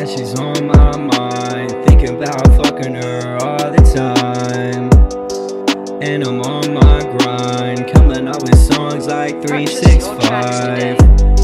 Yeah, she's on my mind. Thinking about fucking her all the time. And I'm on my grind. Coming up with songs like 365.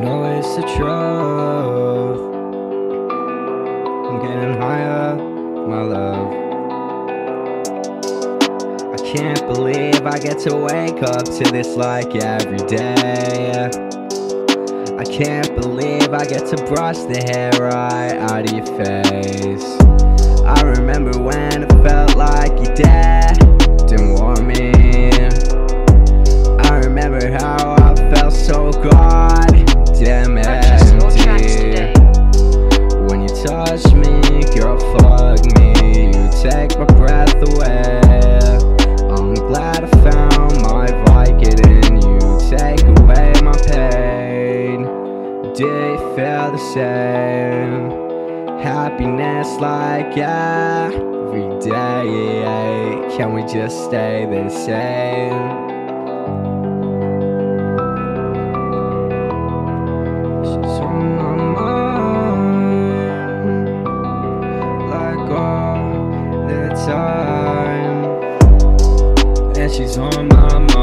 know it's the truth. I'm getting higher, my love. I can't believe I get to wake up to this like every day. I can't believe I get to brush the hair right out of your face. I remember when it felt like same. Happiness like every day. Can we just stay the same? she's on my mind.